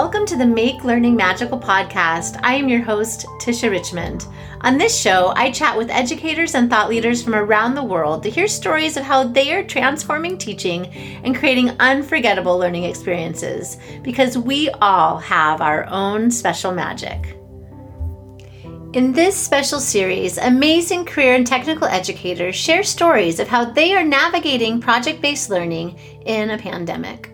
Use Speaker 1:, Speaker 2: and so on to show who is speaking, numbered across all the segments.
Speaker 1: Welcome to the Make Learning Magical podcast. I am your host, Tisha Richmond. On this show, I chat with educators and thought leaders from around the world to hear stories of how they are transforming teaching and creating unforgettable learning experiences because we all have our own special magic. In this special series, amazing career and technical educators share stories of how they are navigating project based learning in a pandemic.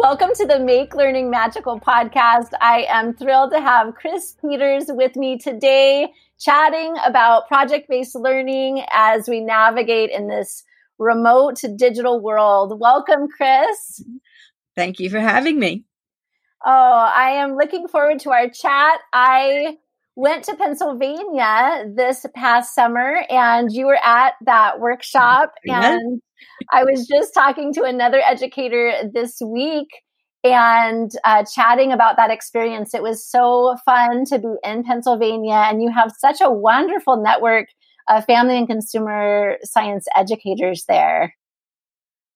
Speaker 1: Welcome to the Make Learning Magical podcast. I am thrilled to have Chris Peters with me today, chatting about project based learning as we navigate in this remote digital world. Welcome, Chris.
Speaker 2: Thank you for having me.
Speaker 1: Oh, I am looking forward to our chat. I went to Pennsylvania this past summer and you were at that workshop and I was just talking to another educator this week and uh, chatting about that experience. It was so fun to be in Pennsylvania, and you have such a wonderful network of family and consumer science educators there.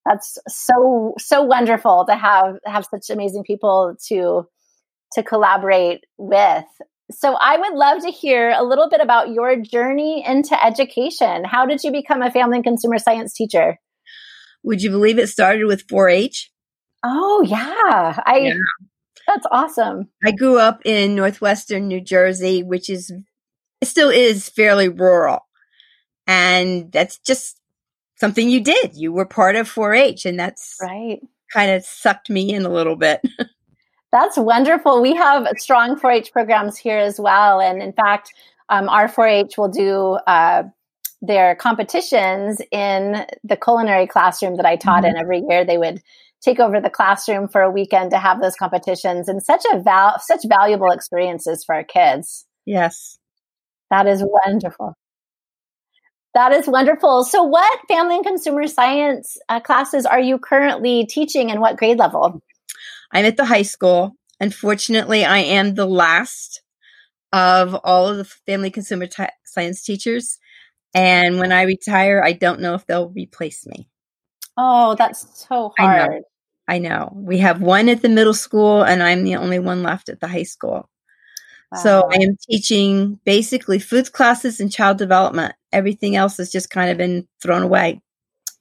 Speaker 1: That's so so wonderful to have have such amazing people to to collaborate with. So I would love to hear a little bit about your journey into education. How did you become a family and consumer science teacher?
Speaker 2: Would you believe it started with 4 H?
Speaker 1: Oh, yeah. I, yeah. That's awesome.
Speaker 2: I grew up in northwestern New Jersey, which is, it still is fairly rural. And that's just something you did. You were part of 4 H, and that's
Speaker 1: right.
Speaker 2: kind of sucked me in a little bit.
Speaker 1: that's wonderful. We have strong 4 H programs here as well. And in fact, um, our 4 H will do uh, their competitions in the culinary classroom that I taught mm-hmm. in every year. They would take over the classroom for a weekend to have those competitions and such a val- such valuable experiences for our kids.
Speaker 2: Yes.
Speaker 1: That is wonderful. That is wonderful. So, what family and consumer science uh, classes are you currently teaching and what grade level?
Speaker 2: I'm at the high school. Unfortunately, I am the last of all of the family consumer t- science teachers. And when I retire, I don't know if they'll replace me.
Speaker 1: Oh, that's so hard.
Speaker 2: I know. I know. We have one at the middle school, and I'm the only one left at the high school. Wow. So I am teaching basically foods classes and child development. Everything else has just kind of been thrown away.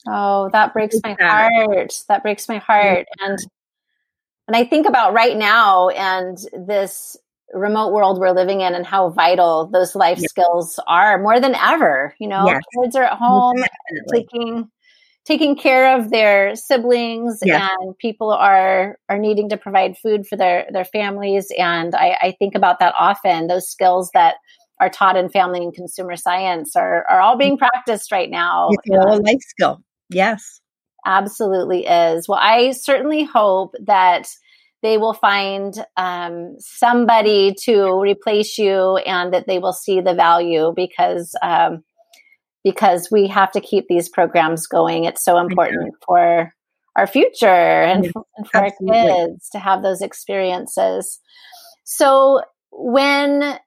Speaker 1: Oh, that breaks my heart. That breaks my heart. And and I think about right now and this remote world we're living in and how vital those life yep. skills are more than ever. You know, yes. kids are at home taking taking care of their siblings yes. and people are are needing to provide food for their their families. And I, I think about that often. Those skills that are taught in family and consumer science are, are all being practiced right now.
Speaker 2: It's all a life skill. Yes.
Speaker 1: Absolutely is. Well, I certainly hope that they will find um, somebody to replace you and that they will see the value because um, because we have to keep these programs going. It's so important for our future and, for absolutely. our kids to have those experiences. So when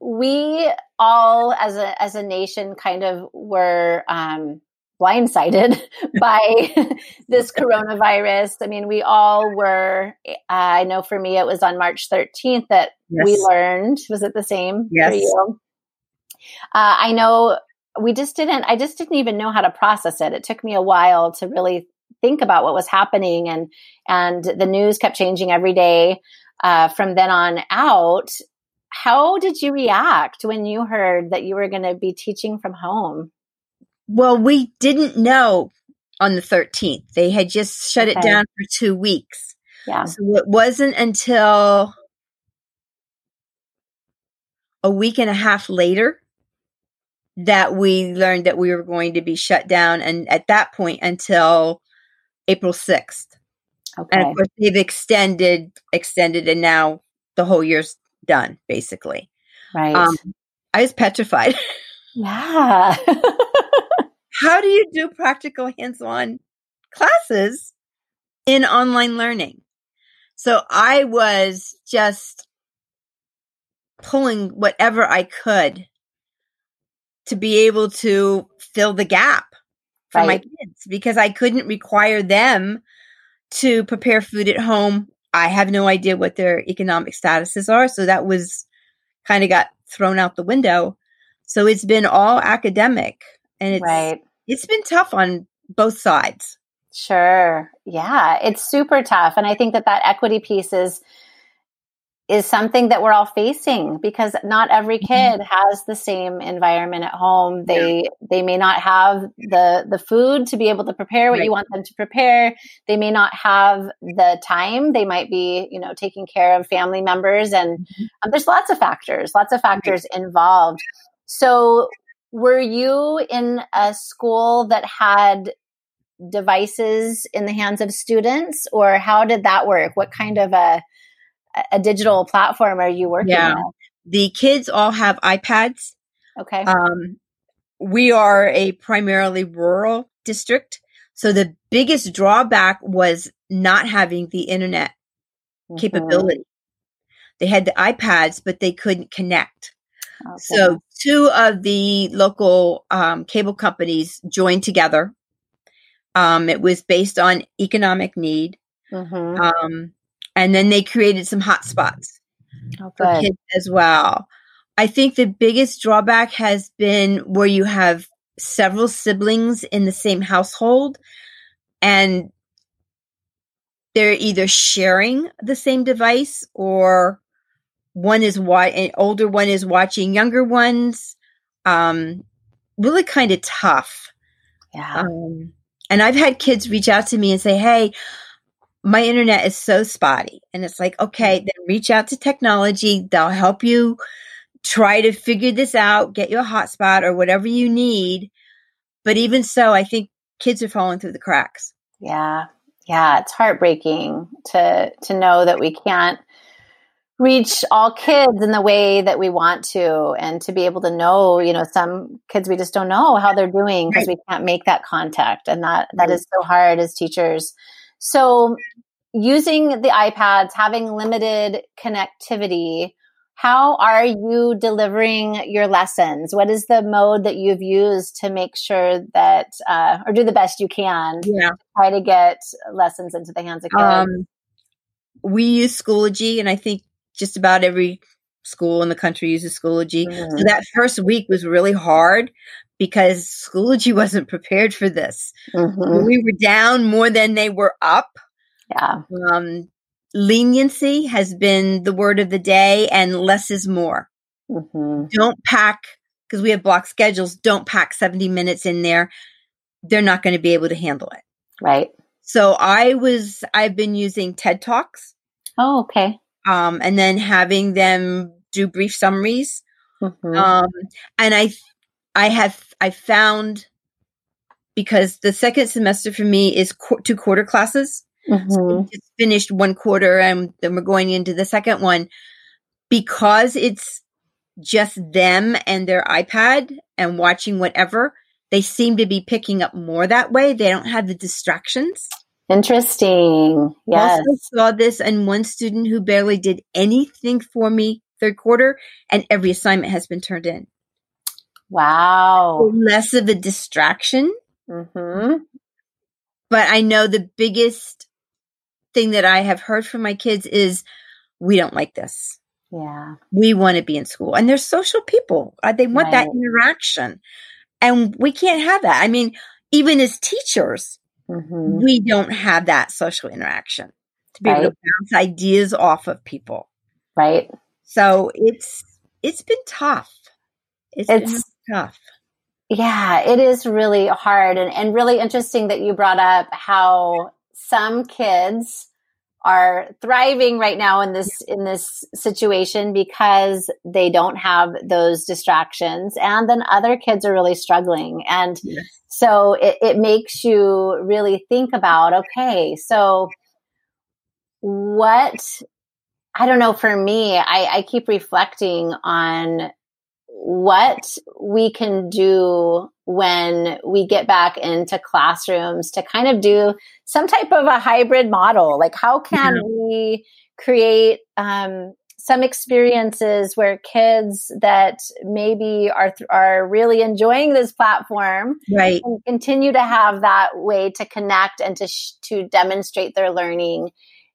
Speaker 1: we all as a as a nation kind of were um, blindsided by this coronavirus. I mean, we all were. Uh, I know for me, it was on March 13th that yes. we learned. Was it the same
Speaker 2: yes.
Speaker 1: for you? Uh, I know we just didn't. I just didn't even know how to process it. It took me a while to really think about what was happening, and and the news kept changing every day uh, from then on out. How did you react when you heard that you were going to be teaching from home?
Speaker 2: Well, we didn't know on the 13th. They had just shut okay. it down for two weeks.
Speaker 1: Yeah.
Speaker 2: So it wasn't until a week and a half later that we learned that we were going to be shut down. And at that point, until April 6th. Okay. And of course, they've extended, extended, and now the whole year's done, basically.
Speaker 1: Right. Um,
Speaker 2: I was petrified.
Speaker 1: Yeah.
Speaker 2: how do you do practical hands on classes in online learning? So I was just pulling whatever I could to be able to fill the gap for right. my kids because I couldn't require them to prepare food at home I have no idea what their economic statuses are. So that was kind of got thrown out the window. So it's been all academic and it's,
Speaker 1: right.
Speaker 2: It's been tough on both sides.
Speaker 1: Sure. Yeah, it's super tough. And I think that that equity piece is is something that we're all facing because not every mm-hmm. kid has the same environment at home. They yeah. they may not have the the food to be able to prepare what right. you want them to prepare. They may not have the time. They might be, you know, taking care of family members and mm-hmm. um, there's lots of factors, lots of factors right. involved. So, were you in a school that had devices in the hands of students or how did that work? What kind of a a digital platform are you working yeah. with?
Speaker 2: The kids all have iPads.
Speaker 1: Okay.
Speaker 2: Um, we are a primarily rural district. So the biggest drawback was not having the internet mm-hmm. capability. They had the iPads, but they couldn't connect. Okay. So two of the local um, cable companies joined together. Um, it was based on economic need. Mm-hmm. Um, and then they created some hotspots oh, for kids as well. I think the biggest drawback has been where you have several siblings in the same household and they're either sharing the same device or one is wa- an older one is watching younger ones. Um, really kind of tough.
Speaker 1: Yeah.
Speaker 2: Um, and I've had kids reach out to me and say, Hey, my internet is so spotty. And it's like, okay, mm-hmm. then reach out to technology. They'll help you try to figure this out, get you a hotspot or whatever you need. But even so, I think kids are falling through the cracks.
Speaker 1: Yeah. Yeah. It's heartbreaking to, to know that we can't reach all kids in the way that we want to and to be able to know you know some kids we just don't know how they're doing because right. we can't make that contact and that that right. is so hard as teachers so, using the iPads, having limited connectivity, how are you delivering your lessons? What is the mode that you've used to make sure that, uh, or do the best you can
Speaker 2: yeah.
Speaker 1: to try to get lessons into the hands of kids? Um,
Speaker 2: we use Schoology, and I think just about every school in the country uses Schoology. Mm-hmm. So that first week was really hard because Schoology wasn't prepared for this. Mm-hmm. We were down more than they were up.
Speaker 1: Yeah.
Speaker 2: Um, leniency has been the word of the day, and less is more. Mm-hmm. Don't pack because we have block schedules. Don't pack 70 minutes in there. They're not going to be able to handle it.
Speaker 1: Right.
Speaker 2: So I was, I've been using TED Talks.
Speaker 1: Oh, okay.
Speaker 2: Um, and then having them do brief summaries. Mm-hmm. Um, and I I have I found because the second semester for me is qu- two quarter classes. Mm-hmm. So just finished one quarter and then we're going into the second one because it's just them and their iPad and watching whatever. They seem to be picking up more that way. They don't have the distractions.
Speaker 1: Interesting. Yes.
Speaker 2: Also saw this and one student who barely did anything for me third quarter and every assignment has been turned in.
Speaker 1: Wow.
Speaker 2: Less of a distraction. Mm-hmm. But I know the biggest thing that I have heard from my kids is we don't like this.
Speaker 1: Yeah.
Speaker 2: We want to be in school. And they're social people. Uh, they want right. that interaction. And we can't have that. I mean, even as teachers, mm-hmm. we don't have that social interaction to be right. able to bounce ideas off of people.
Speaker 1: Right.
Speaker 2: So it's it's been tough.
Speaker 1: It's, it's tough. Yeah, it is really hard and, and really interesting that you brought up how some kids are thriving right now in this in this situation because they don't have those distractions. And then other kids are really struggling. And yes. so it, it makes you really think about okay so what i don't know for me i, I keep reflecting on what we can do when we get back into classrooms to kind of do some type of a hybrid model. Like, how can mm-hmm. we create um, some experiences where kids that maybe are are really enjoying this platform
Speaker 2: right
Speaker 1: continue to have that way to connect and to sh- to demonstrate their learning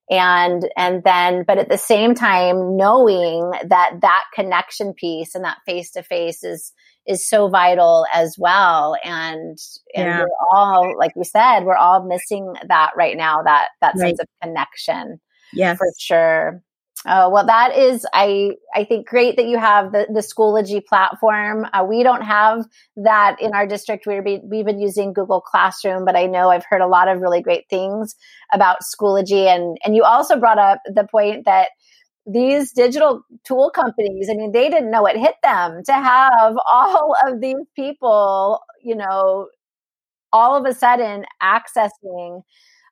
Speaker 1: and and then but at the same time knowing that that connection piece and that face to face is is so vital as well and and yeah. we're all like we said we're all missing that right now that that right. sense of connection
Speaker 2: yeah
Speaker 1: for sure Oh, well, that is, I, I think great that you have the, the Schoology platform. Uh, we don't have that in our district. We're be, we've been using Google Classroom, but I know I've heard a lot of really great things about Schoology. And, and you also brought up the point that these digital tool companies, I mean, they didn't know it hit them to have all of these people, you know, all of a sudden accessing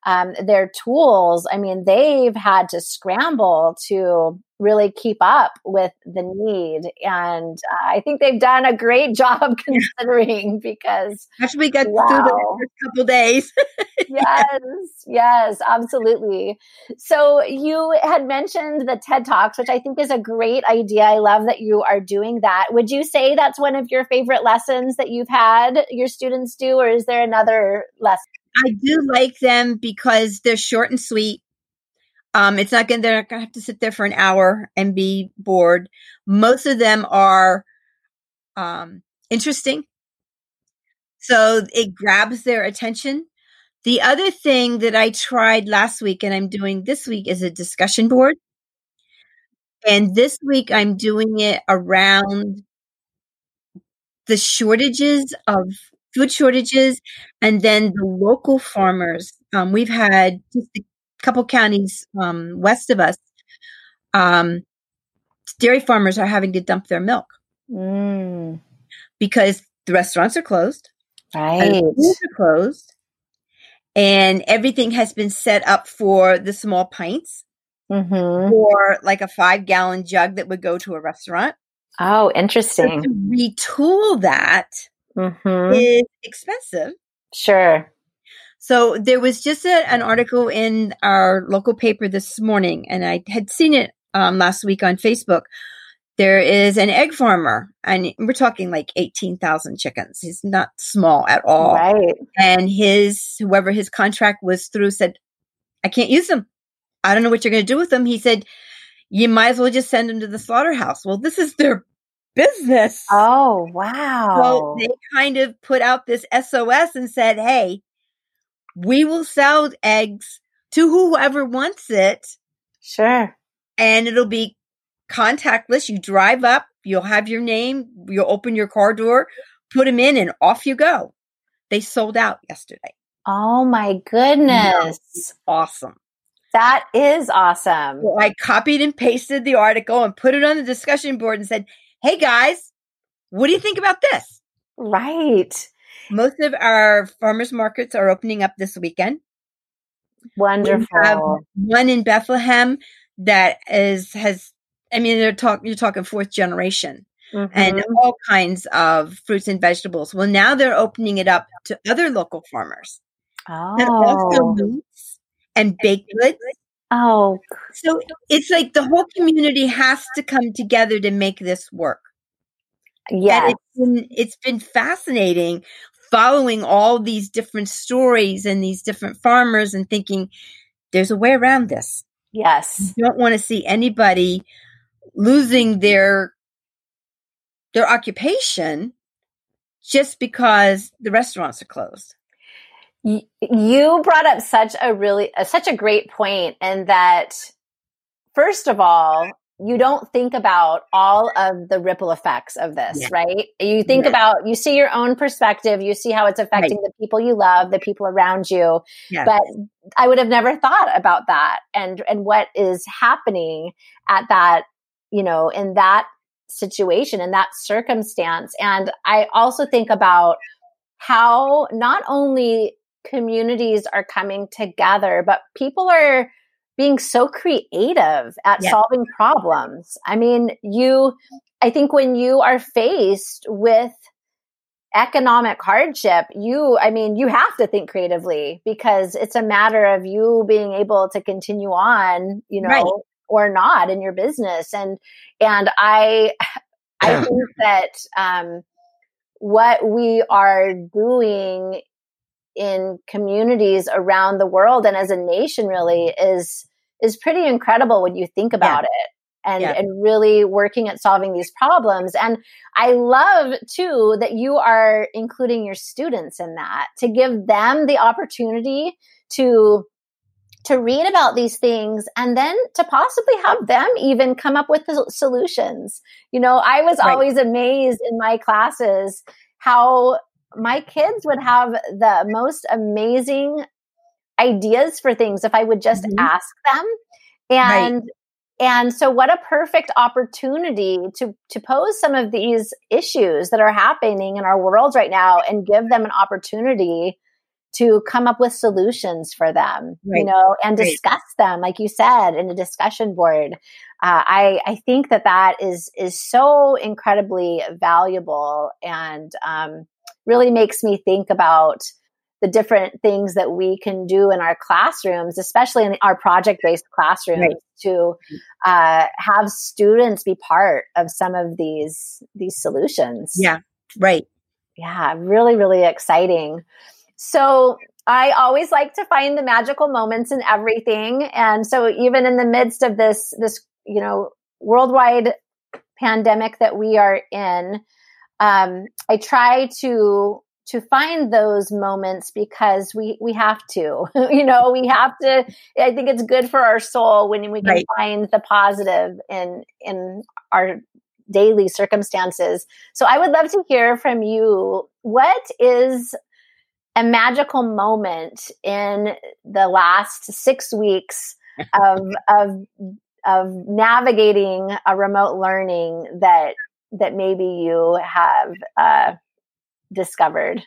Speaker 1: um, their tools, I mean, they've had to scramble to really keep up with the need. And uh, I think they've done a great job considering because
Speaker 2: actually we got wow. through the first couple days.
Speaker 1: yes, yes, absolutely. So you had mentioned the TED Talks, which I think is a great idea. I love that you are doing that. Would you say that's one of your favorite lessons that you've had your students do, or is there another lesson?
Speaker 2: I do like them because they're short and sweet. Um, it's not going they're not gonna have to sit there for an hour and be bored. Most of them are um, interesting. So it grabs their attention. The other thing that I tried last week and I'm doing this week is a discussion board. And this week I'm doing it around the shortages of food shortages, and then the local farmers. Um, we've had just a couple counties um, west of us. Um, dairy farmers are having to dump their milk mm. because the restaurants are closed,
Speaker 1: right?
Speaker 2: are closed, and everything has been set up for the small pints. Mm-hmm. Or like a five gallon jug that would go to a restaurant.
Speaker 1: Oh, interesting.
Speaker 2: So to retool that mm-hmm. is expensive.
Speaker 1: Sure.
Speaker 2: So there was just a, an article in our local paper this morning, and I had seen it um, last week on Facebook. There is an egg farmer, and we're talking like 18,000 chickens. He's not small at all.
Speaker 1: Right.
Speaker 2: And his, whoever his contract was through said, I can't use them. I don't know what you're going to do with them. He said, you might as well just send them to the slaughterhouse. Well, this is their business.
Speaker 1: Oh, wow.
Speaker 2: So they kind of put out this SOS and said, hey, we will sell eggs to whoever wants it.
Speaker 1: Sure.
Speaker 2: And it'll be contactless. You drive up, you'll have your name, you'll open your car door, put them in, and off you go. They sold out yesterday.
Speaker 1: Oh my goodness.
Speaker 2: Awesome.
Speaker 1: That is awesome.
Speaker 2: So I copied and pasted the article and put it on the discussion board and said, hey guys, what do you think about this?
Speaker 1: Right.
Speaker 2: Most of our farmers markets are opening up this weekend.
Speaker 1: Wonderful.
Speaker 2: one in Bethlehem that is has I mean they're talk you're talking fourth generation. Mm-hmm. And all kinds of fruits and vegetables. Well, now they're opening it up to other local farmers.
Speaker 1: Oh. And also
Speaker 2: meats and baked goods
Speaker 1: Oh.
Speaker 2: So it's like the whole community has to come together to make this work.
Speaker 1: Yeah.
Speaker 2: It's been, it's been fascinating following all these different stories and these different farmers and thinking there's a way around this.
Speaker 1: Yes.
Speaker 2: You don't want to see anybody losing their their occupation just because the restaurants are closed
Speaker 1: you brought up such a really uh, such a great point and that first of all you don't think about all of the ripple effects of this yeah. right you think yeah. about you see your own perspective you see how it's affecting right. the people you love the people around you yes. but i would have never thought about that and and what is happening at that you know in that situation in that circumstance and i also think about how not only communities are coming together, but people are being so creative at yeah. solving problems. I mean, you, I think when you are faced with economic hardship, you, I mean, you have to think creatively because it's a matter of you being able to continue on, you know, right. or not in your business. And, and I, I think that, um, what we are doing in communities around the world and as a nation really is is pretty incredible when you think about yeah. it and, yeah. and really working at solving these problems. And I love too that you are including your students in that to give them the opportunity to to read about these things and then to possibly have them even come up with the solutions. You know, I was right. always amazed in my classes how my kids would have the most amazing ideas for things if I would just mm-hmm. ask them. And right. and so what a perfect opportunity to to pose some of these issues that are happening in our world right now and give them an opportunity to come up with solutions for them, right. you know, and discuss right. them, like you said, in a discussion board. Uh, I I think that that is is so incredibly valuable and um, really makes me think about the different things that we can do in our classrooms, especially in our project based classrooms, right. to uh, have students be part of some of these these solutions.
Speaker 2: Yeah, right.
Speaker 1: Yeah, really, really exciting. So I always like to find the magical moments in everything. And so even in the midst of this, this, you know, worldwide pandemic that we are in, um, I try to to find those moments because we we have to you know we have to i think it's good for our soul when we can right. find the positive in in our daily circumstances so i would love to hear from you what is a magical moment in the last six weeks of of of navigating a remote learning that that maybe you have uh, discovered?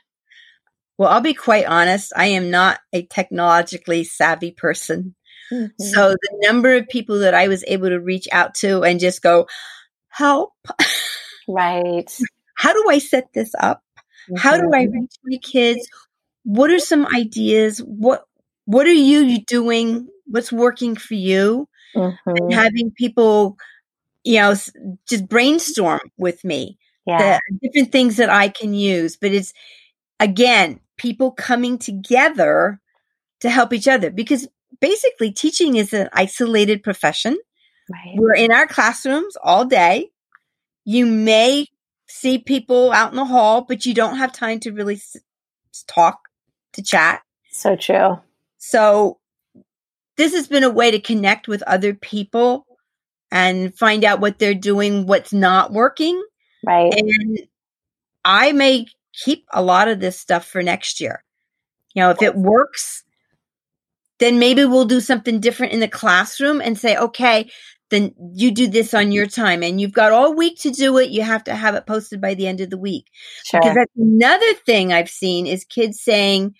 Speaker 2: Well, I'll be quite honest. I am not a technologically savvy person. Mm-hmm. So the number of people that I was able to reach out to and just go, help.
Speaker 1: Right.
Speaker 2: How do I set this up? Mm-hmm. How do I mm-hmm. reach my kids? what are some ideas? What what are you doing? What's working for you? Mm-hmm. And having people, you know, just brainstorm with me. Yeah. The different things that I can use. But it's again, people coming together to help each other because basically teaching is an isolated profession. Right. We're in our classrooms all day. You may see people out in the hall, but you don't have time to really s- talk to chat.
Speaker 1: So true.
Speaker 2: So this has been a way to connect with other people and find out what they're doing, what's not working.
Speaker 1: Right.
Speaker 2: And I may keep a lot of this stuff for next year. You know, if it works, then maybe we'll do something different in the classroom and say, okay, then you do this on your time and you've got all week to do it. You have to have it posted by the end of the week. Sure. Because that's another thing I've seen is kids saying,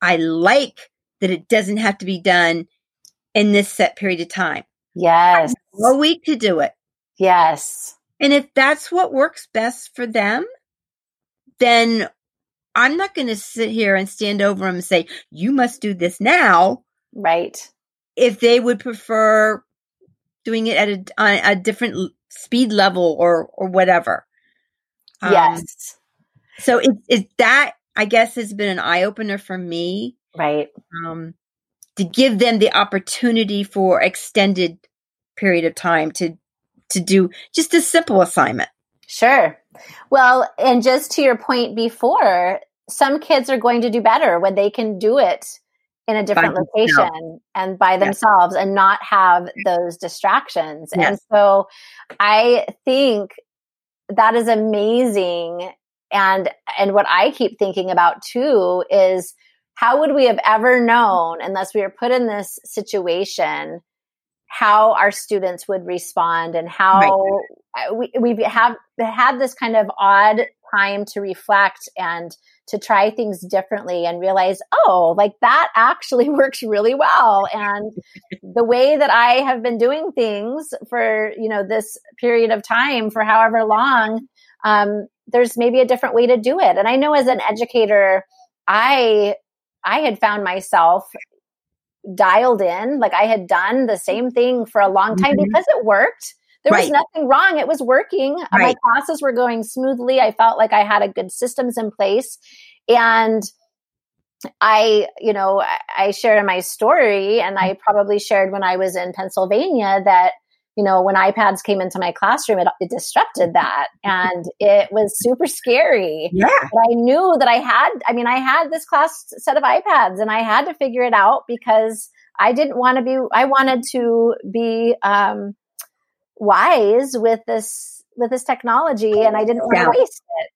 Speaker 2: I like that it doesn't have to be done in this set period of time.
Speaker 1: Yes.
Speaker 2: A week to do it.
Speaker 1: Yes.
Speaker 2: And if that's what works best for them, then I'm not going to sit here and stand over them and say, you must do this now.
Speaker 1: Right.
Speaker 2: If they would prefer doing it at a, on a different speed level or, or whatever.
Speaker 1: Um, yes.
Speaker 2: So is, is that I guess has been an eye opener for me.
Speaker 1: Right.
Speaker 2: Um, to give them the opportunity for extended period of time to to do just a simple assignment.
Speaker 1: Sure. Well, and just to your point before, some kids are going to do better when they can do it in a different location and by themselves yes. and not have those distractions. Yes. And so I think that is amazing and and what i keep thinking about too is how would we have ever known unless we were put in this situation how our students would respond and how right. we, we have had this kind of odd time to reflect and to try things differently and realize, oh, like that actually works really well. And the way that I have been doing things for, you know, this period of time for however long, um, there's maybe a different way to do it. And I know as an educator, I I had found myself dialed in, like I had done the same thing for a long time mm-hmm. because it worked. There right. was nothing wrong. It was working. Right. My classes were going smoothly. I felt like I had a good systems in place. And I, you know, I shared my story, and I probably shared when I was in Pennsylvania that, you know, when iPads came into my classroom, it, it disrupted that. And it was super scary.
Speaker 2: Yeah.
Speaker 1: But I knew that I had, I mean, I had this class set of iPads and I had to figure it out because I didn't want to be, I wanted to be um, wise with this, with this technology and I didn't want to waste it.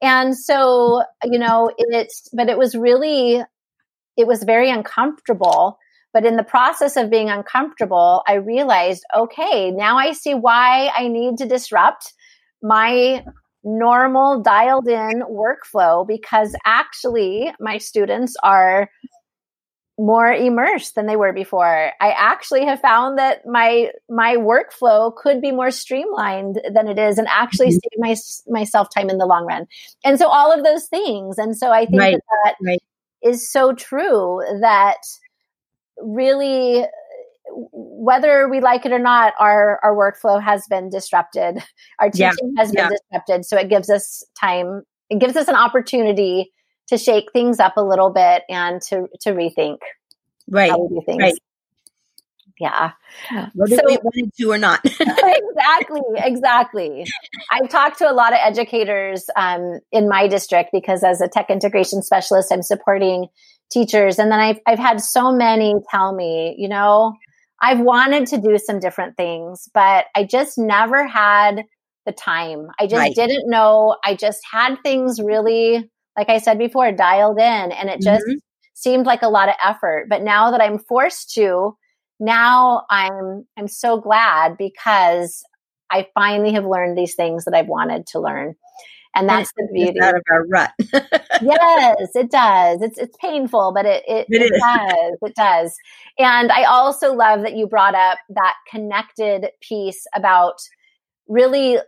Speaker 1: And so, you know, it's, but it was really, it was very uncomfortable. But in the process of being uncomfortable, I realized, okay, now I see why I need to disrupt my normal dialed in workflow because actually my students are more immersed than they were before. I actually have found that my my workflow could be more streamlined than it is and actually mm-hmm. save my myself time in the long run. And so all of those things. And so I think right. that, that right. is so true that really whether we like it or not, our, our workflow has been disrupted. Our teaching yeah. has been yeah. disrupted. So it gives us time, it gives us an opportunity to shake things up a little bit and to to rethink
Speaker 2: right how we do things. Right.
Speaker 1: Yeah.
Speaker 2: Whether so, we wanted to or not.
Speaker 1: exactly. Exactly. I've talked to a lot of educators um, in my district because as a tech integration specialist, I'm supporting teachers. And then I've, I've had so many tell me, you know, I've wanted to do some different things, but I just never had the time. I just right. didn't know. I just had things really like I said before, dialed in and it just mm-hmm. seemed like a lot of effort. But now that I'm forced to, now I'm I'm so glad because I finally have learned these things that I've wanted to learn. And that's the beauty
Speaker 2: out of our rut.
Speaker 1: yes, it does. It's it's painful, but it it, it, it does. It does. And I also love that you brought up that connected piece about really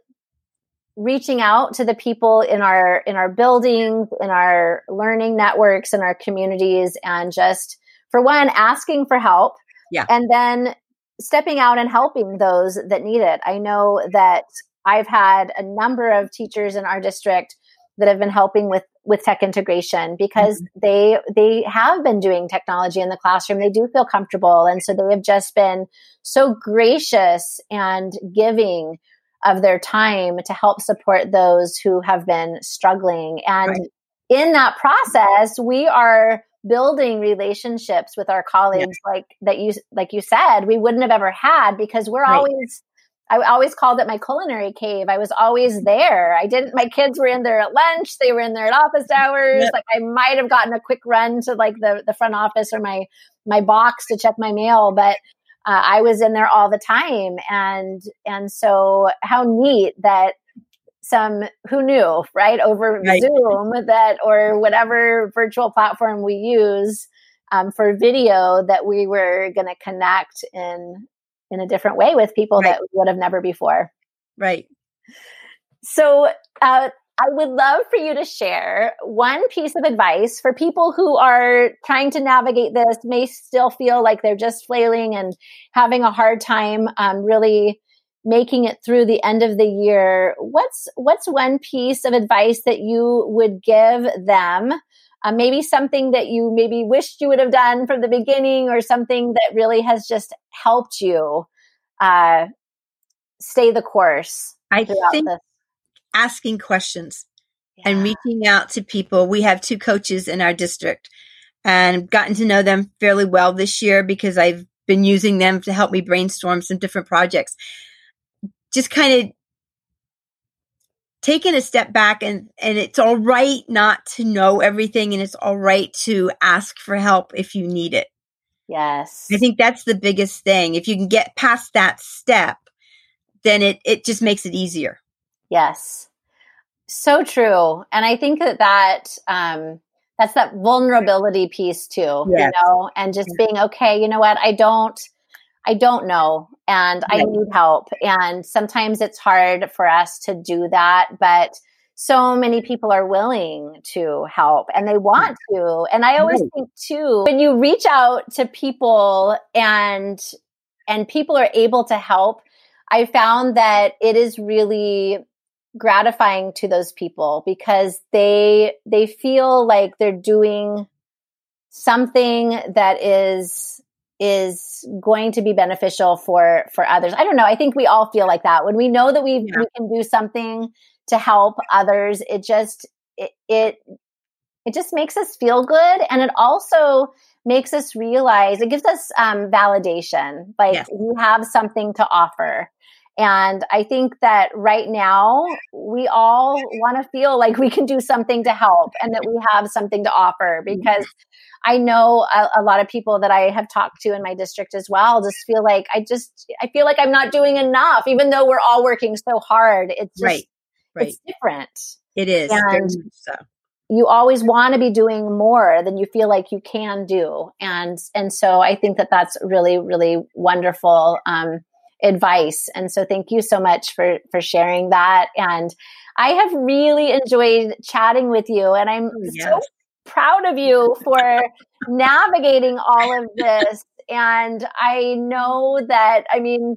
Speaker 1: reaching out to the people in our in our buildings in our learning networks in our communities and just for one asking for help
Speaker 2: yeah
Speaker 1: and then stepping out and helping those that need it i know that i've had a number of teachers in our district that have been helping with with tech integration because mm-hmm. they they have been doing technology in the classroom they do feel comfortable and so they have just been so gracious and giving of their time to help support those who have been struggling. And right. in that process, we are building relationships with our colleagues yeah. like that you like you said we wouldn't have ever had because we're right. always I always called it my culinary cave. I was always there. I didn't, my kids were in there at lunch. They were in there at office hours. Like I might have gotten a quick run to like the, the front office or my, my box to check my mail, but uh, I was in there all the time, and and so how neat that some who knew right over right. Zoom that or whatever virtual platform we use um, for video that we were going to connect in in a different way with people right. that would have never before.
Speaker 2: Right.
Speaker 1: So uh, I would love for you to share one piece of advice for people who are trying to navigate this, may still feel like they're just flailing and having a hard time um, really making it through the end of the year. What's what's one piece of advice that you would give them? Uh, maybe something that you maybe wished you would have done from the beginning, or something that really has just helped you uh, stay the course.
Speaker 2: I think this asking questions yeah. and reaching out to people. We have two coaches in our district and gotten to know them fairly well this year because I've been using them to help me brainstorm some different projects. Just kind of taking a step back and and it's all right not to know everything and it's all right to ask for help if you need it.
Speaker 1: Yes.
Speaker 2: I think that's the biggest thing. If you can get past that step, then it it just makes it easier.
Speaker 1: Yes. So true. And I think that that, um, that's that vulnerability piece too, yes. you know, and just being okay, you know what, I don't, I don't know and right. I need help. And sometimes it's hard for us to do that, but so many people are willing to help and they want to. And I always right. think too, when you reach out to people and, and people are able to help, I found that it is really gratifying to those people because they they feel like they're doing something that is is going to be beneficial for for others. I don't know. I think we all feel like that when we know that we yeah. we can do something to help others. It just it, it it just makes us feel good, and it also makes us realize it gives us um, validation. Like yes. we have something to offer. And I think that right now we all want to feel like we can do something to help and that we have something to offer because I know a, a, lot of people that I have talked to in my district as well just feel like I just I feel like I'm not doing enough even though we're all working so hard. It's just,
Speaker 2: right. Right.
Speaker 1: It's different.
Speaker 2: It is.
Speaker 1: And so. you always want to be doing more than you feel like you can do. And and so I think that that's really really wonderful um, advice. And so thank you so much for for sharing that. And I have really enjoyed chatting with you, and I'm oh, yes. so proud of you for navigating all of this. And I know that, I mean,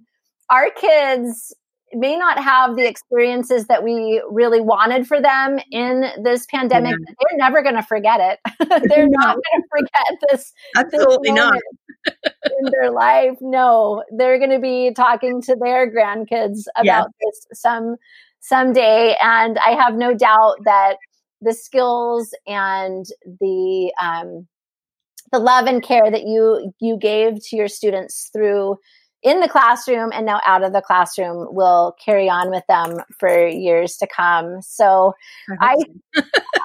Speaker 1: our kids may not have the experiences that we really wanted for them in this pandemic. Yeah. They're never going to forget it. They're no. not going to forget this.
Speaker 2: Absolutely
Speaker 1: this
Speaker 2: not.
Speaker 1: In their life. No, they're going to be talking to their grandkids about yeah. this some someday. And I have no doubt that the skills and the um, the love and care that you you gave to your students through in the classroom and now out of the classroom will carry on with them for years to come. So I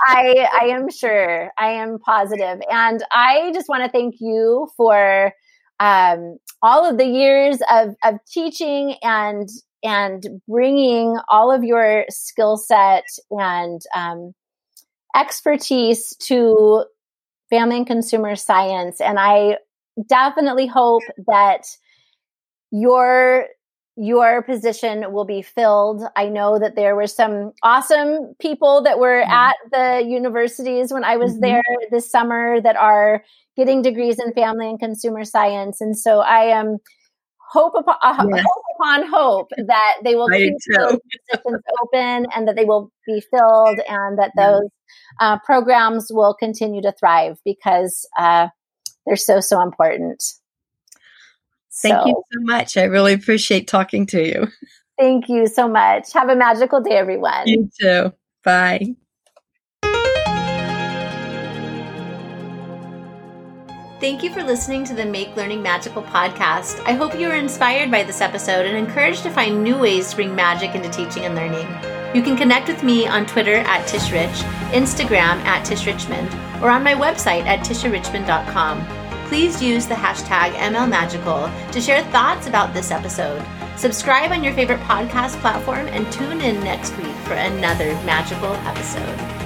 Speaker 1: I I am sure. I am positive. And I just want to thank you for um, all of the years of of teaching and and bringing all of your skill set and um, expertise to family and consumer science. And I definitely hope that your your position will be filled. I know that there were some awesome people that were mm-hmm. at the universities when I was mm-hmm. there this summer that are getting degrees in family and consumer science. And so I am hope upon, uh, yes. hope, upon hope that they will keep those positions open and that they will be filled and that those uh, programs will continue to thrive because uh, they're so, so important.
Speaker 2: Thank so, you so much. I really appreciate talking to you.
Speaker 1: Thank you so much. Have a magical day, everyone.
Speaker 2: You too. Bye.
Speaker 1: Thank you for listening to the Make Learning Magical podcast. I hope you were inspired by this episode and encouraged to find new ways to bring magic into teaching and learning. You can connect with me on Twitter at TishRich, Instagram at TishRichmond, or on my website at tisharichmond.com please use the hashtag MLMagical to share thoughts about this episode. Subscribe on your favorite podcast platform and tune in next week for another magical episode.